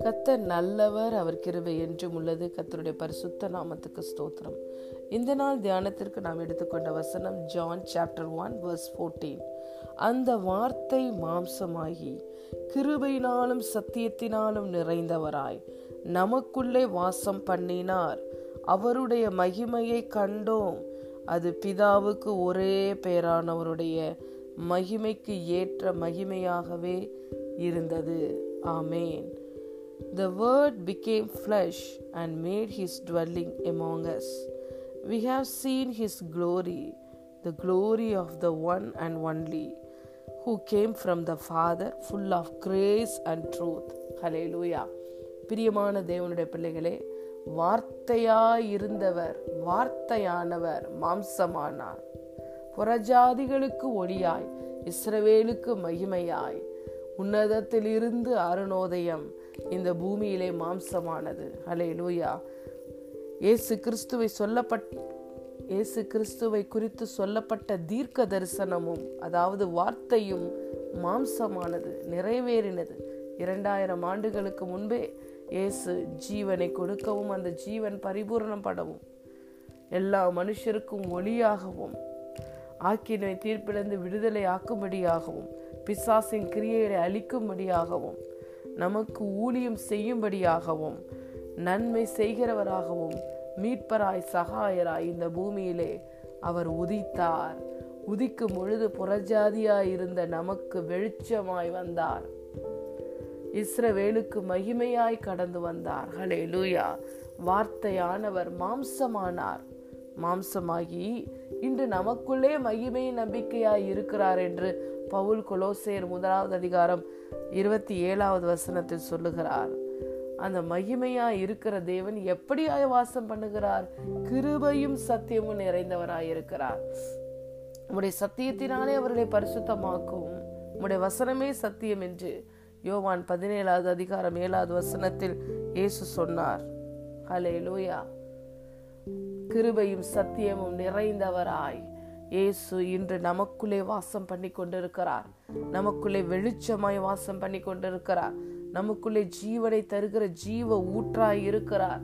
கத்தர் நல்லவர் அவர் கிருபை என்றும் உள்ளது. கத்தருடைய பரிசுத்த நாமத்துக்கு ஸ்தோத்திரம். இந்த நாள் தியானத்திற்கு நாம் எடுத்துக்கொண்ட வசனம் John chapter one verse fourteen அந்த வார்த்தை மாம்சமாகி கிருபையினாலும் சத்தியத்தினாலும் நிறைந்தவராய் நமக்குள்ளே வாசம் பண்ணினார். அவருடைய மகிமையை கண்டோம். அது பிதாவுக்கு ஒரே பேரானவருடைய மகிமைக்கு ஏற்ற மகிமையாகவே இருந்தது ஆமேன் the word became flesh and made his dwelling among us we have seen his glory the glory of the one and only who came from the Father full of grace and truth hallelujah பிரியமான தேவனுடைய பிள்ளைகளே வார்த்தையாயிருந்தவர் வார்த்தையானவர் மாம்சமானார் புறஜாதிகளுக்கு ஒளியாய் இஸ்ரவேலுக்கு மகிமையாய். உன்னதத்தில் இருந்து அருணோதயம் இந்த பூமியிலே மாம்சமானது. அலே லூயா இயேசு கிறிஸ்துவை சொல்லப்பட் இயேசு கிறிஸ்துவை குறித்து சொல்லப்பட்ட தீர்க்க தரிசனமும் அதாவது வார்த்தையும் மாம்சமானது நிறைவேறினது. இரண்டாயிரம் ஆண்டுகளுக்கு முன்பே இயேசு ஜீவனை கொடுக்கவும் அந்த ஜீவன் பரிபூர்ணப்படவும் எல்லா மனுஷருக்கும் ஒளியாகவும் ஆக்கினை தீர்ப்பிலிருந்து விடுதலை ஆக்கும்படியாகவும் பிசாசின் கிரியைகளை அளிக்கும்படியாகவும் நமக்கு ஊழியம் செய்யும்படியாகவும் நன்மை செய்கிறவராகவும் மீட்பராய் சகாயராய் இந்த பூமியிலே அவர் உதித்தார். உதிக்கும் பொழுது புறஜாதியாய் இருந்த நமக்கு வெளிச்சமாய் வந்தார். இஸ்ரவேலுக்கு மகிமையாய் கடந்து வந்தார். ஹலே லூயா வார்த்தையானவர் மாம்சமானார். மாம்சமாகி இன்று நமக்குள்ளே மகிமையின் நம்பிக்கையாய் இருக்கிறார் என்று பவுல் கொலோசேர் முதலாவது அதிகாரம் இருபத்தி ஏழாவது வசனத்தில் சொல்லுகிறார். அந்த மகிமையா இருக்கிற தேவன் எப்படியாய் வாசம் பண்ணுகிறார்? கிருபையும் சத்தியமும் நிறைந்தவராய் இருக்கிறார். உம்முடைய சத்தியத்தினாலே அவர்களை பரிசுத்தமாக்கும். உம்முடைய வசனமே சத்தியம் என்று யோவான் பதினேழாவது அதிகாரம் ஏழாவது வசனத்தில் இயேசு சொன்னார். ஹலே லூயா கிருபையும் சத்தியமும் நிறைந்தவராய். இயேசு இன்று நமக்குள்ளே வாசம் பண்ணி கொண்டிருக்கிறார். நமக்குள்ளே வெளிச்சமாய் வாசம் பண்ணி கொண்டிருக்கிறார். நமக்குள்ளே ஜீவனை தருகிற ஜீவ ஊற்றாய் இருக்கிறார்.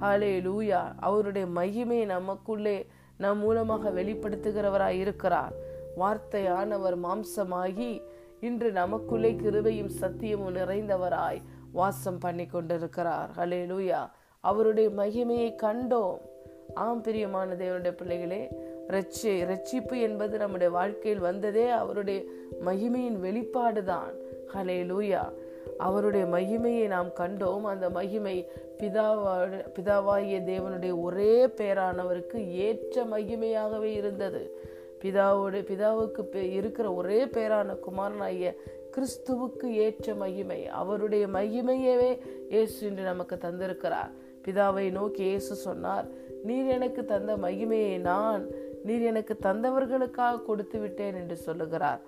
ஹலே லூயா அவருடைய மகிமையை நமக்குள்ளே நம் மூலமாக வெளிப்படுத்துகிறவராய் இருக்கிறார். வார்த்தையானவர் மாம்சமாகி இன்று நமக்குள்ளே கிருபையும் சத்தியமும் நிறைந்தவராய் வாசம் பண்ணி கொண்டிருக்கிறார். ஹலே லூயா அவருடைய மகிமையை கண்டோம். ஆம் பிரியமான தேவனுடைய பிள்ளைகளே ரட்சி ரட்சிப்பு என்பது நம்முடைய வாழ்க்கையில் வந்ததே அவருடைய மகிமையின் வெளிப்பாடுதான். ஹலே லூயா அவருடைய மகிமையை நாம் கண்டோம். அந்த மகிமை பிதாவா பிதாவாகிய தேவனுடைய ஒரே பேரானவருக்கு ஏற்ற மகிமையாகவே இருந்தது. பிதாவோட பிதாவுக்கு இருக்கிற ஒரே பேரான குமாரனாகிய கிறிஸ்துவுக்கு ஏற்ற மகிமை அவருடைய மகிமையவே இயேசு என்று நமக்கு தந்திருக்கிறார். பிதாவை நோக்கி இயேசு சொன்னார் நீர் எனக்கு தந்த மகிமையை நான் நீர் எனக்கு தந்தவர்களுக்காக கொடுத்து விட்டேன் என்று சொல்லுகிறார்.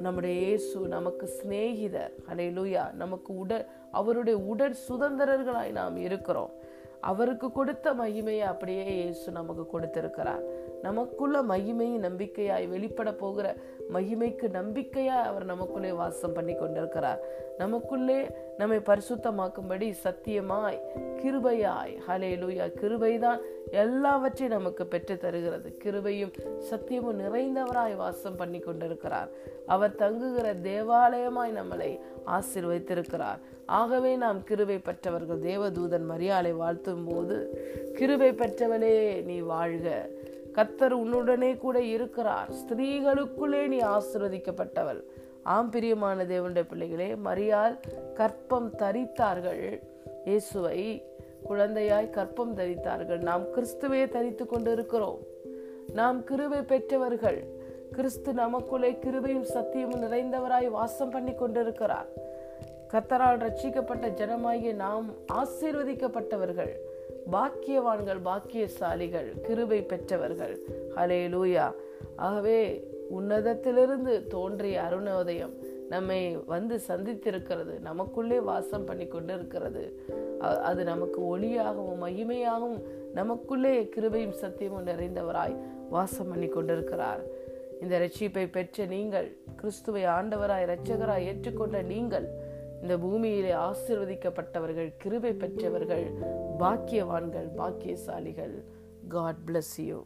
நம்முடைய இயேசு நமக்கு சிநேகிதர். அலையிலுயா நமக்கு உடல் அவருடைய உடல் சுதந்திரர்களாய் நாம் இருக்கிறோம். அவருக்கு கொடுத்த மகிமையை அப்படியே இயேசு நமக்கு கொடுத்திருக்கிறார். நமக்குள்ள மகிமையும் நம்பிக்கையாய் வெளிப்பட போகிற மகிமைக்கு நம்பிக்கையா அவர் நமக்குள்ளே வாசம் பண்ணி கொண்டிருக்கிறார். நமக்குள்ளே நம்மை பரிசுத்தமாக்கும்படி சத்தியமாய் கிருபையாய் ஹலே லூயா கிருபைதான் எல்லாவற்றையும் நமக்கு பெற்று தருகிறது. கிருபையும் சத்தியமும் நிறைந்தவராய் வாசம் பண்ணி கொண்டிருக்கிறார். அவர் தங்குகிற தேவாலயமாய் நம்மளை ஆசிர்வதித்திருக்கிறார். ஆகவே நாம் கிருபை பெற்றவர்கள் தேவதூதன் மரியாதை வாழ்த்தும் போது கிருபை பெற்றவனே நீ வாழ்க. கத்தர் உன்னுடனே கூட இருக்கிறார். ஸ்திரீகளுக்குள்ளே நீ ஆசிர்வதிக்கப்பட்டவள். ஆம் பிரியமான தேவனுடைய பிள்ளைகளே மரியால் கற்பம் தரித்தார்கள். இயேசுவை குழந்தையாய் கற்பம் தரித்தார்கள். நாம் கிறிஸ்துவையே தரித்து கொண்டு இருக்கிறோம் நாம் கிருவை பெற்றவர்கள். கிறிஸ்து நமக்குள்ளே கிருபையும் சத்தியமும் நிறைந்தவராய் வாசம் பண்ணி கொண்டிருக்கிறார். கத்தரால் ரட்சிக்கப்பட்ட ஜனமாகிய நாம் ஆசீர்வதிக்கப்பட்டவர்கள். பாக்கியவான்கள் பாக்கியசாலிகள் கிருபை பெற்றவர்கள். ஹலே லூயா ஆகவே உன்னதத்திலிருந்து தோன்றிய அருணோதயம் நம்மை வந்து சந்தித்திருக்கிறது. நமக்குள்ளே வாசம் பண்ணி கொண்டு இருக்கிறது அது நமக்கு ஒளியாகவும் மகிமையாகவும் நமக்குள்ளே கிருபையும் சத்தியமும் நிறைந்தவராய் வாசம் பண்ணி கொண்டிருக்கிறார். இந்த ரட்சிப்பை பெற்ற நீங்கள் கிறிஸ்துவை ஆண்டவராய் இரட்சகராய் ஏற்றுக்கொண்ட நீங்கள் இந்த பூமியிலே ஆசிர்வதிக்கப்பட்டவர்கள் கிருபை பெற்றவர்கள் பாக்கியவான்கள் பாக்கியசாலிகள். God bless you